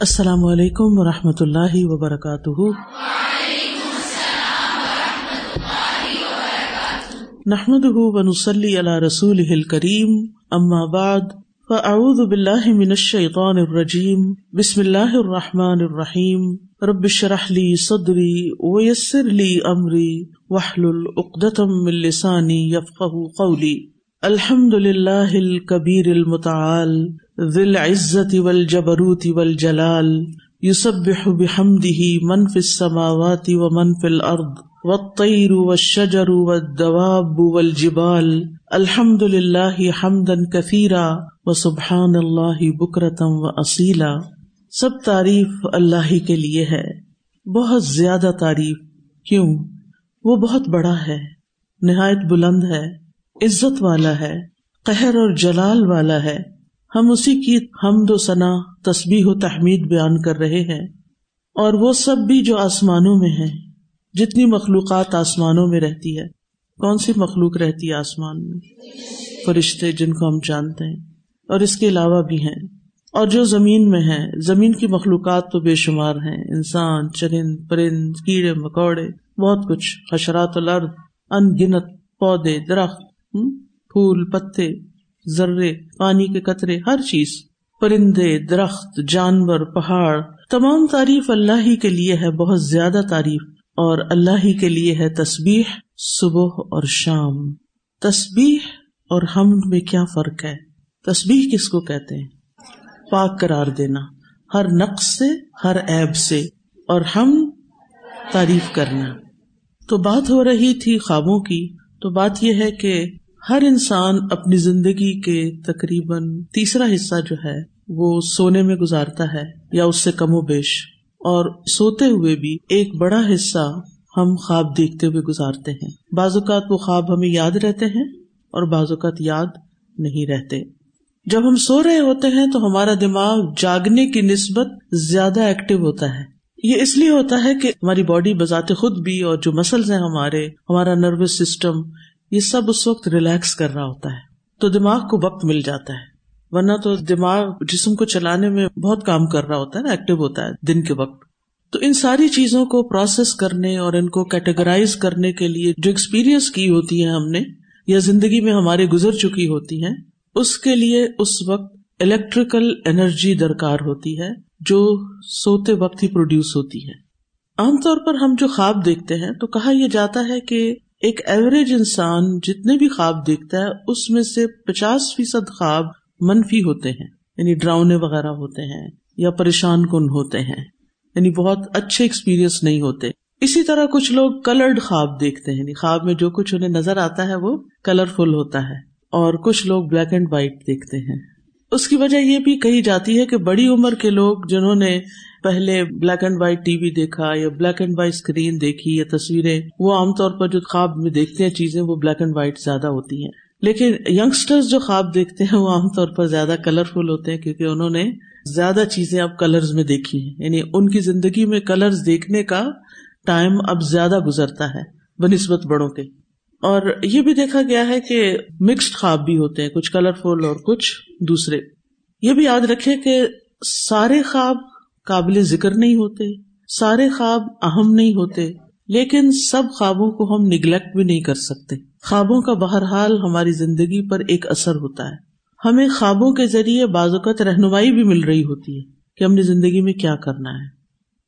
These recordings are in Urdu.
السلام علیکم و رحمۃ اللہ وبرکاتہ۔ نحمد ونسلی علی رسول کریم اما بعد، فاعوذ باللہ من الشیطان الرجیم، بسم اللہ الرحمٰن الرحیم۔ ربش رحلی صدری ویسر لی امری وحل العقدم السانی یفق قولی۔ الحمد للہ الکبیر المتعال۔ ذی العزت والجبروت والجلال یسبح بحمده من فی السماوات ومن فی الارض والطير والشجر والدواب والجبال الحمد لله حمدا كثيرا وسبحان الله بكرة وأصيلا سب تعریف اللہ ہی کے لیے ہے بہت زیادہ تعریف کیوں؟ وہ بہت بڑا ہے، نہایت بلند ہے، عزت والا ہے، قہر اور جلال والا ہے۔ ہم اسی کی حمد و ثنا، تسبیح و تحمید بیان کر رہے ہیں اور وہ سب بھی جو آسمانوں میں ہیں، جتنی مخلوقات آسمانوں میں رہتی ہے۔ کون سی مخلوق رہتی ہے آسمان میں؟ فرشتے جن کو ہم جانتے ہیں اور اس کے علاوہ بھی ہیں۔ اور جو زمین میں ہے زمین کی مخلوقات تو بے شمار ہیں۔ انسان، چرند، پرند، کیڑے، مکوڑے، بہت کچھ، حشرات الارض ان گنت پودے، درخت پھول، پتے۔ ذرے، پانی کے قطرے، ہر چیز، پرندے، درخت، جانور، پہاڑ، تمام تعریف اللہ ہی کے لیے ہے، بہت زیادہ تعریف، اور اللہ ہی کے لیے ہے تصبیح صبح اور شام۔ تصبیح اور ہم میں کیا فرق ہے؟ تصبیح کس کو کہتے ہیں؟ پاک قرار دینا، ہر نقص سے، ہر ایب سے، اور ہم تعریف کرنا۔ تو بات ہو رہی تھی خوابوں کی، تو بات یہ ہے کہ ہر انسان اپنی زندگی کے تقریباً تیسرا حصہ جو ہے وہ سونے میں گزارتا ہے یا اس سے کم و بیش، اور سوتے ہوئے بھی ایک بڑا حصہ ہم خواب دیکھتے ہوئے گزارتے ہیں۔ بعض اوقات وہ خواب ہمیں یاد رہتے ہیں اور بعض اوقات یاد نہیں رہتے۔ جب ہم سو رہے ہوتے ہیں تو ہمارا دماغ جاگنے کی نسبت زیادہ ایکٹیو ہوتا ہے۔ یہ اس لیے ہوتا ہے کہ ہماری باڈی بذات خود بھی اور جو مسلز ہیں ہمارے، ہمارا نروس سسٹم یہ سب اس وقت ریلیکس کر رہا ہوتا ہے۔ تو دماغ کو وقت مل جاتا ہے۔ ورنہ تو دماغ جسم کو چلانے میں بہت کام کر رہا ہوتا ہے نا ایکٹیو ہوتا ہے دن کے وقت۔ تو ان ساری چیزوں کو پروسیس کرنے اور ان کو کیٹیگرائز کرنے کے لیے جو ایکسپیرئنس کی ہوتی ہے ہم نے، یا زندگی میں ہمارے گزر چکی ہوتی ہیں، اس کے لیے اس وقت الیکٹریکل انرجی درکار ہوتی ہے، جو سوتے وقت ہی پروڈیوس ہوتی ہے۔ عام طور پر ہم جو خواب دیکھتے ہیں، تو کہا یہ جاتا ہے کہ ایک ایوریج انسان جتنے بھی خواب دیکھتا ہے، اس میں سے پچاس فیصد خواب منفی ہوتے ہیں یعنی ڈراؤنے وغیرہ ہوتے ہیں یا پریشان کن ہوتے ہیں یعنی بہت اچھے ایکسپیرئنس نہیں ہوتے۔ اسی طرح کچھ لوگ کلرڈ خواب دیکھتے ہیں یعنی خواب میں جو کچھ انہیں نظر آتا ہے وہ کلرفل ہوتا ہے، اور کچھ لوگ بلیک اینڈ وائٹ دیکھتے ہیں۔ اس کی وجہ یہ بھی کہی جاتی ہے کہ بڑی عمر کے لوگ جنہوں نے پہلے black and white T V دیکھا یا بلیک اینڈ وائٹ اسکرین دیکھی یا تصویریں، وہ عام طور پر جو خواب میں دیکھتے ہیں چیزیں، وہ بلیک اینڈ وائٹ زیادہ ہوتی ہیں۔ لیکن یگسٹر جو خواب دیکھتے ہیں، وہ عام طور پر زیادہ کلرفل ہوتے ہیں کیونکہ انہوں نے زیادہ چیزیں اب کلرز میں دیکھی ہیں۔ یعنی ان کی زندگی میں کلرز دیکھنے کا ٹائم اب زیادہ گزرتا ہے بہ نسبت بڑوں کے۔ اور یہ بھی دیکھا گیا ہے کہ مکسڈ خواب بھی ہوتے ہیں، کچھ کلرفل اور کچھ دوسرے۔ یہ بھی یاد رکھے کہ سارے خواب قابل ذکر نہیں ہوتے، سارے خواب اہم نہیں ہوتے، لیکن سب خوابوں کو ہم نگلیکٹ بھی نہیں کر سکتے۔ خوابوں کا بہرحال ہماری زندگی پر ایک اثر ہوتا ہے۔ ہمیں خوابوں کے ذریعے بعض اوقات رہنمائی بھی مل رہی ہوتی ہے کہ ہم نے زندگی میں کیا کرنا ہے۔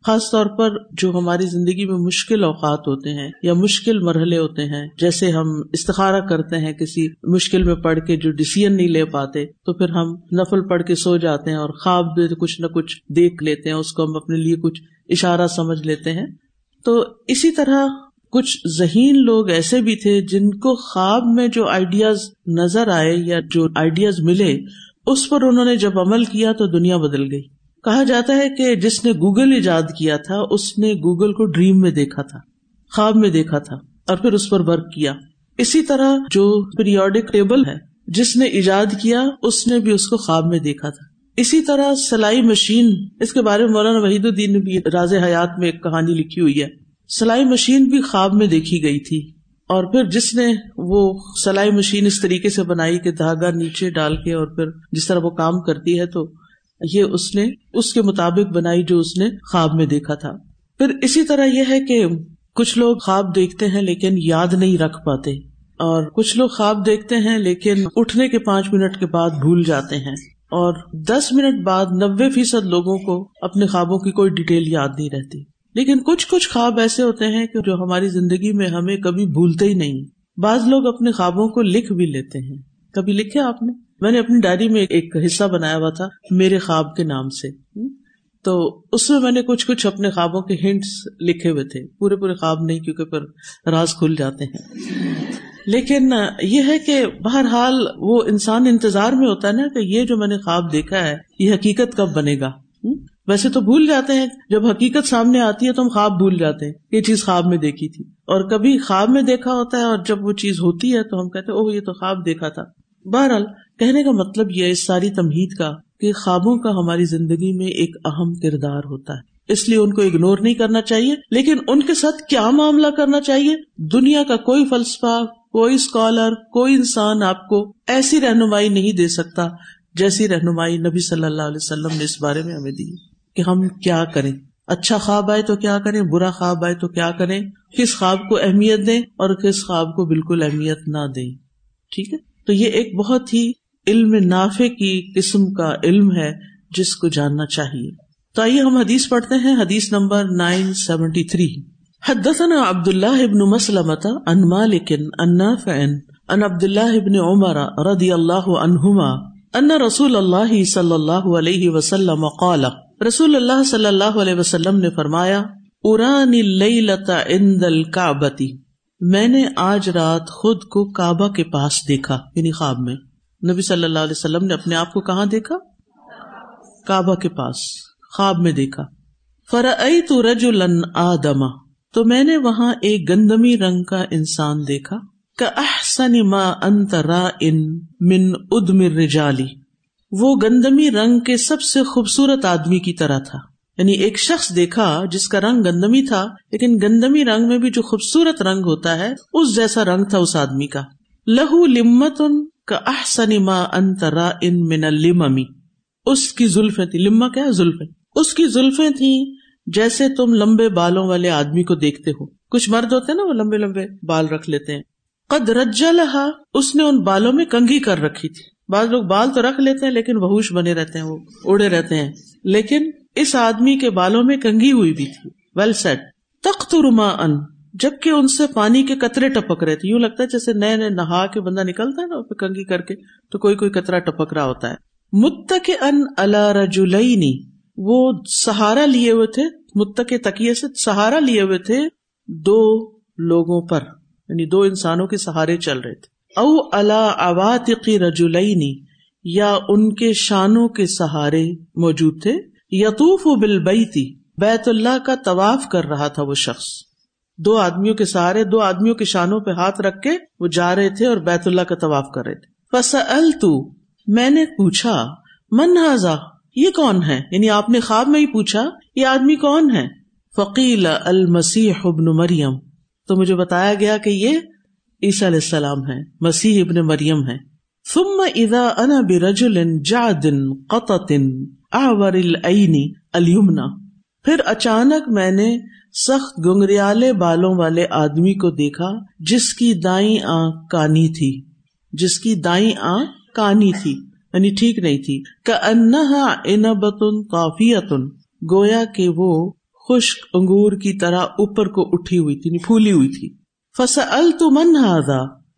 خاص طور پر جو ہماری زندگی میں مشکل اوقات ہوتے ہیں یا مشکل مرحلے ہوتے ہیں، جیسے ہم استخارہ کرتے ہیں کسی مشکل میں پڑھ کے جو ڈسیزن نہیں لے پاتے، تو پھر ہم نفل پڑھ کے سو جاتے ہیں اور خواب کچھ نہ کچھ دیکھ لیتے ہیں، اس کو ہم اپنے لیے کچھ اشارہ سمجھ لیتے ہیں۔ تو اسی طرح کچھ ذہین لوگ ایسے بھی تھے جن کو خواب میں جو آئیڈیاز نظر آئے یا جو آئیڈیاز ملے، اس پر انہوں نے جب عمل کیا تو دنیا بدل گئی۔ کہا جاتا ہے کہ جس نے گوگل ایجاد کیا تھا، اس نے گوگل کو ڈریم میں دیکھا تھا، خواب میں دیکھا تھا اور پھر اس پر ورک کیا۔ اسی طرح جو پیریوڈک ٹیبل ہے، جس نے ایجاد کیا، اس نے بھی اس کو خواب میں دیکھا تھا۔ اسی طرح سلائی مشین، اس کے بارے میں مولانا وحید الدین نے بھی راز حیات میں ایک کہانی لکھی ہوئی ہے۔ سلائی مشین بھی خواب میں دیکھی گئی تھی۔ اور پھر جس نے وہ سلائی مشین اس طریقے سے بنائی کہ دھاگا نیچے ڈال کے اور پھر جس طرح وہ کام کرتی ہے تو یہ اس نے اس کے مطابق بنائی جو اس نے خواب میں دیکھا تھا۔ پھر اسی طرح یہ ہے کہ کچھ لوگ خواب دیکھتے ہیں لیکن یاد نہیں رکھ پاتے اور کچھ لوگ خواب دیکھتے ہیں لیکن اٹھنے کے پانچ منٹ کے بعد بھول جاتے ہیں اور دس منٹ بعد نبے فیصد لوگوں کو اپنے خوابوں کی کوئی ڈیٹیل یاد نہیں رہتی۔ لیکن کچھ کچھ خواب ایسے ہوتے ہیں کہ جو ہماری زندگی میں ہمیں کبھی بھولتے ہی نہیں۔ بعض لوگ اپنے خوابوں کو لکھ بھی لیتے ہیں۔ کبھی لکھے آپ نے؟ میں نے اپنی ڈائری میں ایک حصہ بنایا ہوا تھا، میرے خواب کے نام سے۔ تو اس میں میں نے کچھ کچھ اپنے خوابوں کے ہنٹس لکھے ہوئے تھے۔ پورے پورے خواب نہیں، کیونکہ پھر راز کھل جاتے ہیں۔ لیکن یہ ہے کہ بہرحال وہ انسان انتظار میں ہوتا ہے نا کہ یہ جو میں نے خواب دیکھا ہے، یہ حقیقت کب بنے گا۔ ویسے تو بھول جاتے ہیں، جب حقیقت سامنے آتی ہے تو ہم خواب بھول جاتے ہیں۔ یہ چیز خواب میں دیکھی تھی۔ اور کبھی خواب میں دیکھا ہوتا ہے اور جب وہ چیز ہوتی ہے تو ہم کہتے اوہ، یہ تو خواب دیکھا تھا۔ بہرحال کہنے کا مطلب یہ اس ساری تمہید کا کہ خوابوں کا ہماری زندگی میں ایک اہم کردار ہوتا ہے۔ اس لیے ان کو اگنور نہیں کرنا چاہیے، لیکن ان کے ساتھ کیا معاملہ کرنا چاہیے؟ دنیا کا کوئی فلسفہ، کوئی اسکالر کوئی انسان آپ کو ایسی رہنمائی نہیں دے سکتا جیسی رہنمائی نبی صلی اللہ علیہ وسلم نے اس بارے میں ہمیں دی کہ ہم کیا کریں۔ اچھا خواب آئے تو کیا کریں، برا خواب آئے تو کیا کریں؟ کس خواب کو اہمیت دیں اور کس خواب کو بالکل اہمیت نہ دیں۔ ٹھیک ہے؟ تو یہ ایک بہت ہی علم نافع کی قسم کا علم ہے جس کو جاننا چاہیے۔ تو آئیے ہم حدیث پڑھتے ہیں، حدیث نمبر نائن سیونٹی تھری۔ حدثنا عبد اللہ ابن مسلمت ان مالک ان نافع ان عبد اللہ ابن عمر رضی اللہ عنہما ان رسول اللہ صلی اللہ علیہ وسلم قال۔ رسول اللہ صلی اللہ علیہ وسلم نے فرمایا، ارانی لیلتا عند الکعبتی میں نے آج رات خود کو کعبہ کے پاس دیکھا یعنی خواب میں۔ نبی صلی اللہ علیہ وسلم نے اپنے آپ کو کہاں دیکھا؟ کعبہ کے پاس، خواب میں دیکھا۔ فرأیت رجلا آدما تو میں نے وہاں ایک گندمی رنگ کا انسان دیکھا۔ احسن ما انت رائن من ادم الرجالی وہ گندمی رنگ کے سب سے خوبصورت آدمی کی طرح تھا۔ یعنی ایک شخص دیکھا جس کا رنگ گندمی تھا، لیکن گندمی رنگ میں بھی جو خوبصورت رنگ ہوتا ہے، اس جیسا رنگ تھا اس آدمی کا۔ لہو لمت ان کا احسن ما انت رائن من الممی اس کی زلفیں تھی لما کیا زلفیں. اس کی زلفیں تھیں جیسے تم لمبے بالوں والے آدمی کو دیکھتے ہو. کچھ مرد ہوتے ہیں نا وہ لمبے لمبے بال رکھ لیتے ہیں. قد رجا اس نے ان بالوں میں کنگھی کر رکھی تھی. بعض لوگ بال تو رکھ لیتے ہیں لیکن بہوش بنے رہتے ہیں، وہ اڑے رہتے ہیں. لیکن اس آدمی کے بالوں میں کنگھی ہوئی بھی تھی. ویل سیٹ تخت رما ان جبکہ ان سے پانی کے قطرے ٹپک رہے تھے۔ یوں لگتا ہے جیسے نئے نئے نہا کے بندہ نکلتا ہے نا کنگھی کر کے، تو کوئی کوئی قطرہ ٹپک رہا ہوتا ہے۔ متک ان اللہ وہ سہارا لیے ہوئے تھے متک تکیے سے سہارا لیے ہوئے تھے دو لوگوں پر۔ یعنی دو انسانوں کے سہارے چل رہے تھے۔ او اللہ اواتقی رجولئی یا ان کے شانوں کے سہارے موجود تھے۔ یتوف بل بیت اللہ کا طواف کر رہا تھا وہ شخص۔ دو آدمیوں کے سہارے، دو آدمیوں کے شانوں پہ ہاتھ رکھ کے وہ جا رہے تھے اور بیت اللہ کا طواف کر رہے تھے۔ پس تو میں نے پوچھا، من ہاضا یہ کون ہے؟ یعنی آپ نے خواب میں ہی پوچھا، یہ آدمی کون ہے؟ فقیل المسیح ابن مریم۔ تو مجھے بتایا گیا کہ یہ عیسی علیہ السلام ہے مسیح ابن مریم ہے ثم اذا انا برجل جعد قطط اعور العین الیمنا پھر اچانک میں نے سخت گنگریالے بالوں والے آدمی کو دیکھا جس کی دائیں آنکھ کانی تھی، جس کی دائیں آنکھ کانی تھی یعنی ٹھیک نہیں تھی۔ کہ انہا انبتن کافیتن گویا کہ وہ خشک انگور کی طرح اوپر کو اٹھی ہوئی تھی یعنی پھولی ہوئی تھی۔ فس من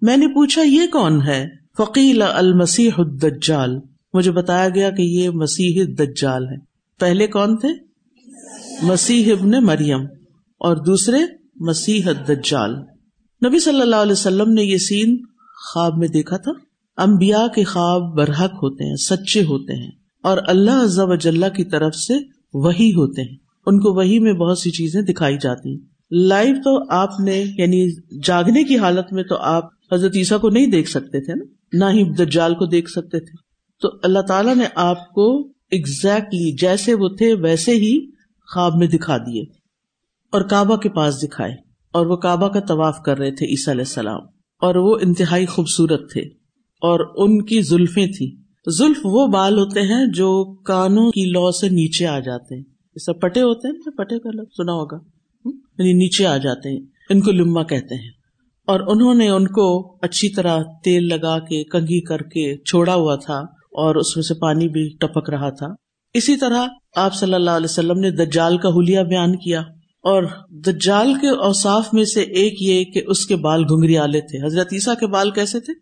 میں نے پوچھا، یہ کون ہے؟ فقیل المسیح الدجال۔ مجھے بتایا گیا کہ یہ مسیح دجال ہے۔ پہلے کون تھے؟ مسیح ابن مریم۔ اور دوسرے مسیح الدجال۔ نبی صلی اللہ علیہ وسلم نے یہ سین خواب میں دیکھا تھا۔ امبیا کے خواب برحق ہوتے ہیں، سچے ہوتے ہیں اور اللہ عزب اجلّہ کی طرف سے وہی ہوتے ہیں۔ ان کو وہی میں بہت سی چیزیں دکھائی جاتی ہیں۔ لائف تو آپ نے یعنی جاگنے کی حالت میں تو آپ حضرت عیسیٰ کو نہیں دیکھ سکتے تھے نا؟ نہ ہی دجال کو دیکھ سکتے تھے۔ تو اللہ تعالیٰ نے آپ کو اگزیکٹلی جیسے وہ تھے ویسے ہی خواب میں دکھا دیے۔ اور کعبہ کے پاس دکھائے اور وہ کعبہ کا طواف کر رہے تھے عیسیٰ علیہ السلام اور وہ انتہائی خوبصورت تھے اور ان کی زلفیں تھی زلف وہ بال ہوتے ہیں جو کانوں کی لو سے نیچے آ جاتے ہیں۔ جیسے پٹے ہوتے ہیں۔ پٹے کا لفظ سنا ہوگا۔ یعنی نیچے آ جاتے ہیں۔ ان کو لما کہتے ہیں۔ اور انہوں نے ان کو اچھی طرح تیل لگا کے، کنگھی کر کے چھوڑا ہوا تھا اور اس میں سے پانی بھی ٹپک رہا تھا۔ اسی طرح آپ صلی اللہ علیہ وسلم نے دجال کا حلیہ بیان کیا۔ اور دجال کے اوساف میں سے ایک یہ کہ اس کے بال گنگری آلے تھے۔ حضرت عیسیٰ کے بال کیسے تھے؟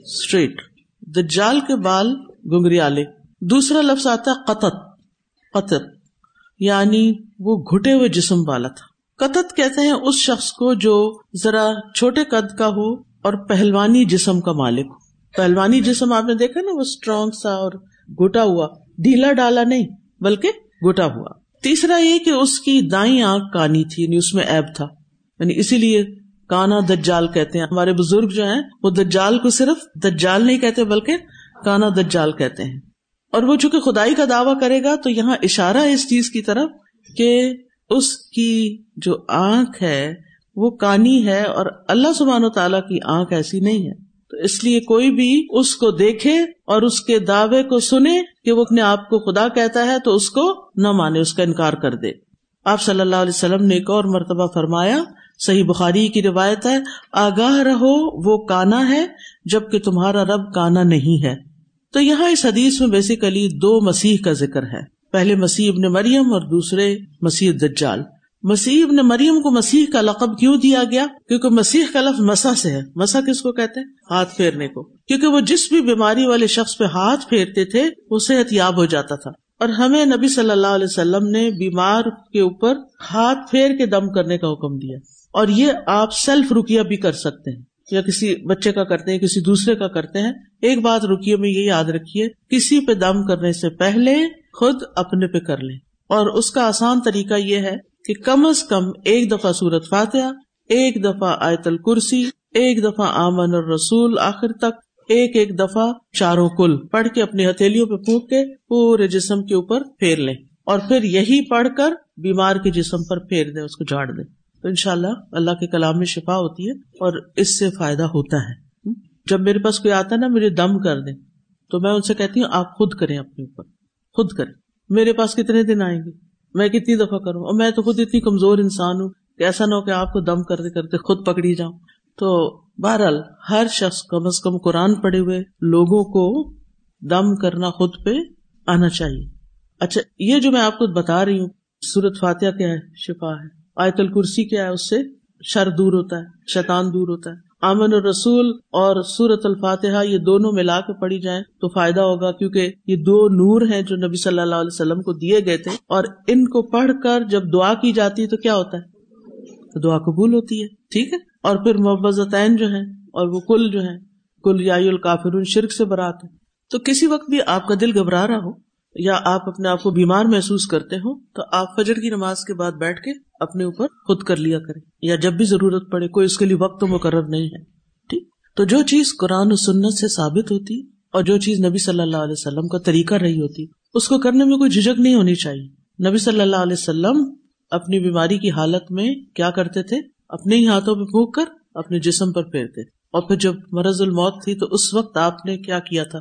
اسٹریٹ دجال کے بال گنگری آلے دوسرا لفظ آتا قطت قطر یعنی وہ گھٹے ہوئے جسم والا تھا۔ قطت کہتے ہیں اس شخص کو جو ذرا چھوٹے قد کا ہو اور پہلوانی جسم کا مالک ہو۔ پہلوانی جسم آپ نے دیکھا نا؟ وہ اسٹرانگ سا اور گھٹا ہوا۔ ڈھیلا ڈالا نہیں، بلکہ گھٹا ہوا۔ تیسرا یہ کہ اس کی دائیں آنکھ کانی تھی یعنی اس میں ایب تھا۔ یعنی اسی لیے کانا دجال کہتے ہیں۔ ہمارے بزرگ جو ہیں، وہ دجال کو صرف دجال نہیں کہتے، بلکہ کانا دجال کہتے ہیں۔ اور وہ چونکہ خدائی کا دعوی کرے گا، تو یہاں اشارہ ہے اس چیز کی طرف کہ اس کی جو آنکھ ہے، وہ کانی ہے اور اللہ سبحان و تعالیٰ کی آنکھ ایسی نہیں ہے۔ تو اس لیے کوئی بھی اس کو دیکھے اور اس کے دعوے کو سنے کہ وہ اپنے آپ کو خدا کہتا ہے تو اس کو نہ مانے، اس کا انکار کر دے۔ آپ صلی اللہ علیہ وسلم نے ایک اور مرتبہ فرمایا، صحیح بخاری کی روایت ہے، آگاہ رہو، وہ کانا ہے، جبکہ تمہارا رب کانا نہیں ہے۔ تو یہاں اس حدیث میں بیسیکلی دو مسیح کا ذکر ہے۔ پہلے مسیح ابن مریم اور دوسرے مسیح دجال۔ مسیح ابن مریم کو مسیح کا لقب کیوں دیا گیا؟ کیونکہ مسیح کا لفظ مسا سے ہے۔ مسا کس کو کہتے ہیں؟ ہاتھ پھیرنے کو۔ کیونکہ وہ جس بھی بیماری والے شخص پہ ہاتھ پھیرتے تھے، وہ صحت یاب ہو جاتا تھا۔ اور ہمیں نبی صلی اللہ علیہ وسلم نے بیمار کے اوپر ہاتھ پھیر کے دم کرنے کا حکم دیا۔ اور یہ آپ سیلف رکیا بھی کر سکتے ہیں۔ یا کسی بچے کا کرتے ہیں، کسی دوسرے کا کرتے ہیں۔ ایک بات رکیے میں یہ یاد رکھیے، کسی پہ دم کرنے سے پہلے خود اپنے پہ کر لیں۔ اور اس کا آسان طریقہ یہ ہے کہ کم از کم ایک دفعہ سورت فاتحہ، ایک دفعہ آیت الکرسی، ایک دفعہ آمن اور رسول آخر تک، ایک ایک دفعہ چاروں کل پڑھ کے اپنی ہتھیلیوں پہ پھونک کے پورے جسم کے اوپر پھیر لیں اور پھر یہی پڑھ کر بیمار کے جسم پر پھیر دیں، اس کو جھاڑ دیں۔ تو ان شاء اللہ اللہ کے کلام میں شفا ہوتی ہے اور اس سے فائدہ ہوتا ہے۔ جب میرے پاس کوئی آتا ہے نا، مجھے دم کر دیں، تو میں ان سے کہتی ہوں، آپ خود کریں اپنے اوپر، خود کریں۔ میرے پاس کتنے دن آئیں گے؟ میں کتنی دفعہ کروں اور میں تو خود اتنی کمزور انسان ہوں کہ ایسا نہ ہو کہ آپ کو دم کرتے کرتے خود پکڑی جاؤں۔ تو بہرحال ہر شخص کم از کم قرآن پڑے ہوئے لوگوں کو دم کرنا خود پہ آنا چاہیے۔ اچھا یہ جو میں آپ کو بتا رہی ہوں سورت فاتحہ کیا ہے؟ شفا ہے۔ آیت الکرسی کیا ہے؟ اس سے شر دور ہوتا ہے، شیطان دور ہوتا ہے۔ امن الرسول اور سورت الفاتحہ یہ دونوں ملا کے پڑھی جائیں تو فائدہ ہوگا کیونکہ یہ دو نور ہیں جو نبی صلی اللہ علیہ وسلم کو دیے گئے تھے اور ان کو پڑھ کر جب دعا کی جاتی ہے تو کیا ہوتا ہے؟ تو دعا قبول ہوتی ہے، ٹھیک ہے؟ اور پھر محبتین جو ہے اور وہ کل جو ہے کل یا الکافر شرک سے برات ہے تو کسی وقت بھی آپ کا دل گھبرا رہا ہو یا آپ اپنے آپ کو بیمار محسوس کرتے ہو تو آپ فجر کی نماز کے بعد بیٹھ کے اپنے اوپر خود کر لیا کریں۔ یا جب بھی ضرورت پڑے، کوئی اس کے لیے وقت تو مقرر نہیں ہے۔ ٹھیک؟ تو جو چیز قرآن و سنت سے ثابت ہوتی اور جو چیز نبی صلی اللہ علیہ وسلم کا طریقہ رہی ہوتی، اس کو کرنے میں کوئی جھجک نہیں ہونی چاہیے۔ نبی صلی اللہ علیہ وسلم اپنی بیماری کی حالت میں کیا کرتے تھے؟ اپنے ہی ہاتھوں پہ پھونک کر اپنے جسم پر پھیرتے۔ اور پھر جب مرض الموت تھی، تو اس وقت آپ نے کیا کیا تھا؟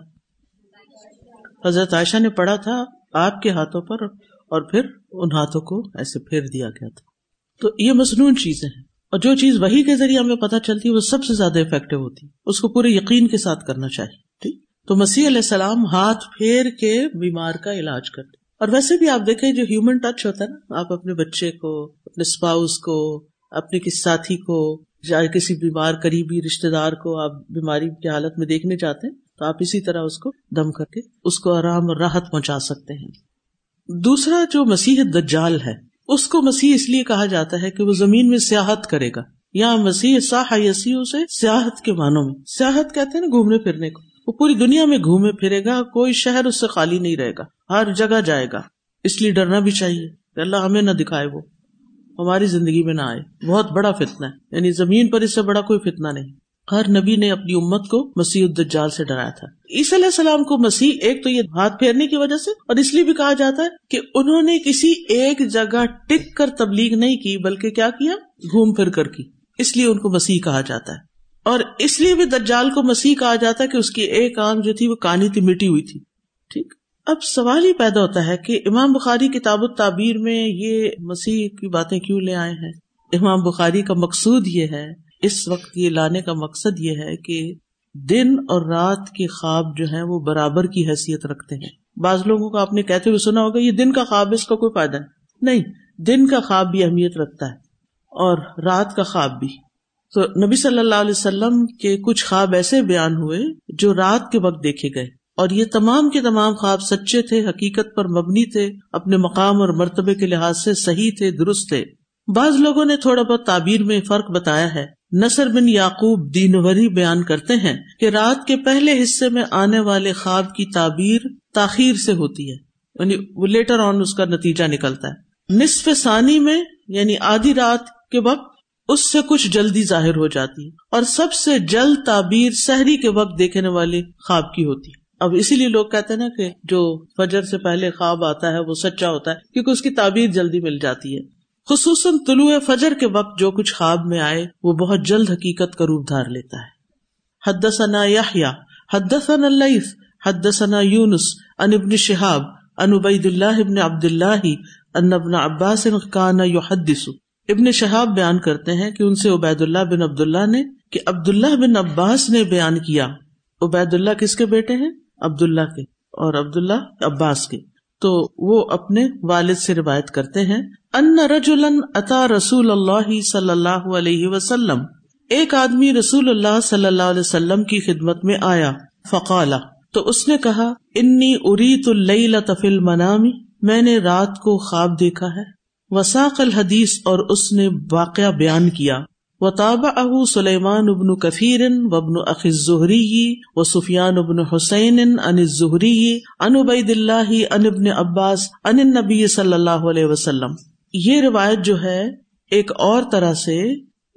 حضرت عائشہ نے پڑھا تھا آپ کے ہاتھوں پر اور پھر ان ہاتھوں کو ایسے پھیر دیا گیا تھا۔ تو یہ مصنون چیزیں ہیں۔ اور جو چیز وہی کے ذریعے ہمیں پتہ چلتی ہے، وہ سب سے زیادہ افیکٹو ہوتی اس کو پورے یقین کے ساتھ کرنا چاہیے۔ ٹھیک۔ تو مسیح علیہ السلام ہاتھ پھیر کے بیمار کا علاج کرتے اور ویسے بھی آپ دیکھیں، جو ہیومن ٹچ ہوتا ہے نا، آپ اپنے بچے کو، اپنے اسپاؤس کو، اپنے کسی ساتھی کو، یا کسی بیمار قریبی رشتے دار کو آپ بیماری کی حالت میں دیکھنے چاہتے ہیں تو آپ اسی طرح اس کو دم کر کے اس کو آرام اور راحت پہنچا سکتے ہیں۔ دوسرا جو مسیح دجال ہے، اس کو مسیح اس لیے کہا جاتا ہے کہ وہ زمین میں سیاحت کرے گا۔ یا مسیح ساہ یسی سے سیاحت کے معنوں میں۔ سیاحت کہتے ہیں نا گھومنے پھرنے کو۔ وہ پوری دنیا میں گھومے پھرے گا، کوئی شہر اس سے خالی نہیں رہے گا۔ ہر جگہ جائے گا۔ اس لیے ڈرنا بھی چاہیے کہ اللہ ہمیں نہ دکھائے وہ۔ ہماری زندگی میں نہ آئے۔ بہت بڑا فتنا ہے۔ یعنی زمین پر اس سے بڑا کوئی فتنا نہیں۔ ہر نبی نے اپنی امت کو مسیح الدجال سے ڈرایا تھا۔ عیسی علیہ السلام کو مسیح ایک تو یہ ہاتھ پھیرنے کی وجہ سے اور اس لیے بھی کہا جاتا ہے کہ انہوں نے کسی ایک جگہ ٹک کر تبلیغ نہیں کی، بلکہ کیا کیا؟ گھوم پھر کر کی۔ اس لیے ان کو مسیح کہا جاتا ہے۔ اور اس لیے بھی دجال کو مسیح کہا جاتا ہے کہ اس کی ایک آنکھ جو تھی وہ کانی تھی، مٹی ہوئی تھی۔ ٹھیک۔ اب سوال ہی پیدا ہوتا ہے کہ امام بخاری کتاب التعبیر میں یہ مسیح کی باتیں کیوں لے آئے ہیں؟ امام بخاری کا مقصود یہ ہے اس وقت یہ لانے کا مقصد یہ ہے کہ دن اور رات کے خواب جو ہے وہ برابر کی حیثیت رکھتے ہیں۔ بعض لوگوں کو آپ نے کہتے ہوئے سنا ہوگا، یہ دن کا خواب اس کا کوئی فائدہ نہیں، دن کا خواب بھی اہمیت رکھتا ہے اور رات کا خواب بھی۔ تو نبی صلی اللہ علیہ وسلم کے کچھ خواب ایسے بیان ہوئے جو رات کے وقت دیکھے گئے۔ اور یہ تمام کے تمام خواب سچے تھے، حقیقت پر مبنی تھے، اپنے مقام اور مرتبے کے لحاظ سے صحیح تھے، درست تھے۔ بعض لوگوں نے تھوڑا بہت تعبیر میں فرق بتایا ہے۔ نصر بن یعقوب دینوری بیان کرتے ہیں کہ رات کے پہلے حصے میں آنے والے خواب کی تعبیر تاخیر سے ہوتی ہے۔ یعنی وہ لیٹر آن اس کا نتیجہ نکلتا ہے۔ نصف ثانی میں یعنی آدھی رات کے وقت، اس سے کچھ جلدی ظاہر ہو جاتی ہے اور سب سے جلد تعبیر سحری کے وقت دیکھنے والے خواب کی ہوتی ہے۔ اب اسی لیے لوگ کہتے ہیں نا کہ جو فجر سے پہلے خواب آتا ہے وہ سچا ہوتا ہے، کیونکہ اس کی تعبیر جلدی مل جاتی ہے۔ خصوصاً طلوع فجر کے وقت جو کچھ خواب میں آئے، وہ بہت جلد حقیقت کا روپ دھار لیتا ہے۔ حد ثنا یا حد ثن الف حد یونس ان ابن شہاب ان عبید اللہ ابن عبد اللہ ان ابن عباس کان یحدث۔ ابن شہاب بیان کرتے ہیں کہ ان سے عبید اللہ بن عبد اللہ نے کہ عبد اللہ بن عباس نے بیان کیا۔ عبید اللہ کس کے بیٹے ہیں؟ عبد اللہ کے اور عبد اللہ عباس کے۔ تو وہ اپنے والد سے روایت کرتے ہیں، ان رجولن اتا رسول اللہ صلی اللہ علیہ وسلم۔ ایک آدمی رسول اللہ صلی اللہ علیہ وسلم کی خدمت میں آیا فقالا تو اس نے کہا، انی اریت اللیل تفل منامی میں نے رات کو خواب دیکھا ہے۔ وساق الحدیث اور اس نے واقعہ بیان کیا۔ و تابا اہ سلیمان ابن کفیر وبن اخذ ظہری و سفیان ابن حسین ان ظہری ان عبید اللہ ان ابن عباس ان نبی صلی اللہ علیہ وسلم۔ یہ روایت جو ہے، ایک اور طرح سے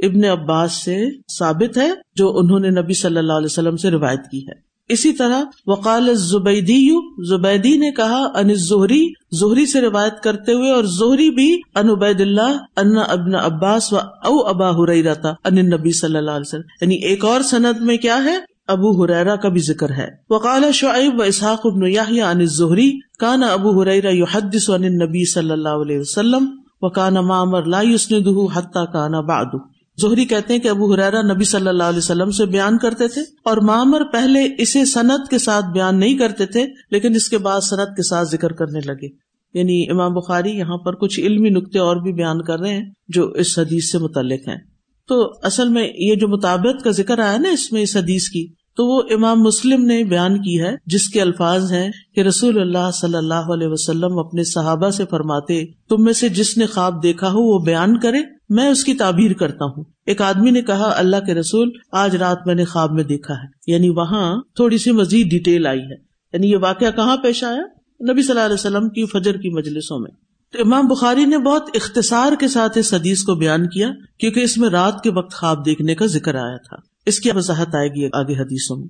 ابن عباس سے ثابت ہے، جو انہوں نے نبی صلی اللہ علیہ وسلم سے روایت کی ہے۔ اسی طرح وقال زبیدی زبیدی نے کہا ان ظہری زہری سے روایت کرتے ہوئے، اور زہری بھی ان عبید اللہ ان ابن عباس و او ابا ہریرا تھا ان نبی صلی اللہ علیہ وسلم۔ یعنی ایک اور سند میں کیا ہے؟ ابو ہریرا کا بھی ذکر ہے۔ وقال شعیب و اسحاق ابن یاہیا ان ظہری کانا ابو ہریرا یحدث عن النبی صلی اللہ علیہ وسلم وکانا معمر لا يسنده حتى كان بعد۔ زہری کہتے ہیں کہ ابو حرارا نبی صلی اللہ علیہ وسلم سے بیان کرتے تھے اور مامر پہلے اسے صنعت کے ساتھ بیان نہیں کرتے تھے، لیکن اس کے بعد صنعت کے ساتھ ذکر کرنے لگے۔ یعنی امام بخاری یہاں پر کچھ علمی نقطے اور بھی بیان کر رہے ہیں جو اس حدیث سے متعلق ہیں۔ تو اصل میں یہ جو مطابق کا ذکر آیا نا اس میں اس حدیث کی، تو وہ امام مسلم نے بیان کی ہے، جس کے الفاظ ہیں کہ رسول اللہ صلی اللہ علیہ وسلم اپنے صحابہ سے فرماتے، تم میں سے جس نے خواب دیکھا ہو وہ بیان کرے میں اس کی تعبیر کرتا ہوں۔ ایک آدمی نے کہا، اللہ کے رسول، آج رات میں نے خواب میں دیکھا ہے۔ یعنی وہاں تھوڑی سی مزید ڈیٹیل آئی ہے۔ یعنی یہ واقعہ کہاں پیش آیا؟ نبی صلی اللہ علیہ وسلم کی فجر کی مجلسوں میں۔ تو امام بخاری نے بہت اختصار کے ساتھ اس حدیث کو بیان کیا، کیونکہ اس میں رات کے وقت خواب دیکھنے کا ذکر آیا تھا۔ اس کی وضاحت آئے گی آگے حدیثوں میں۔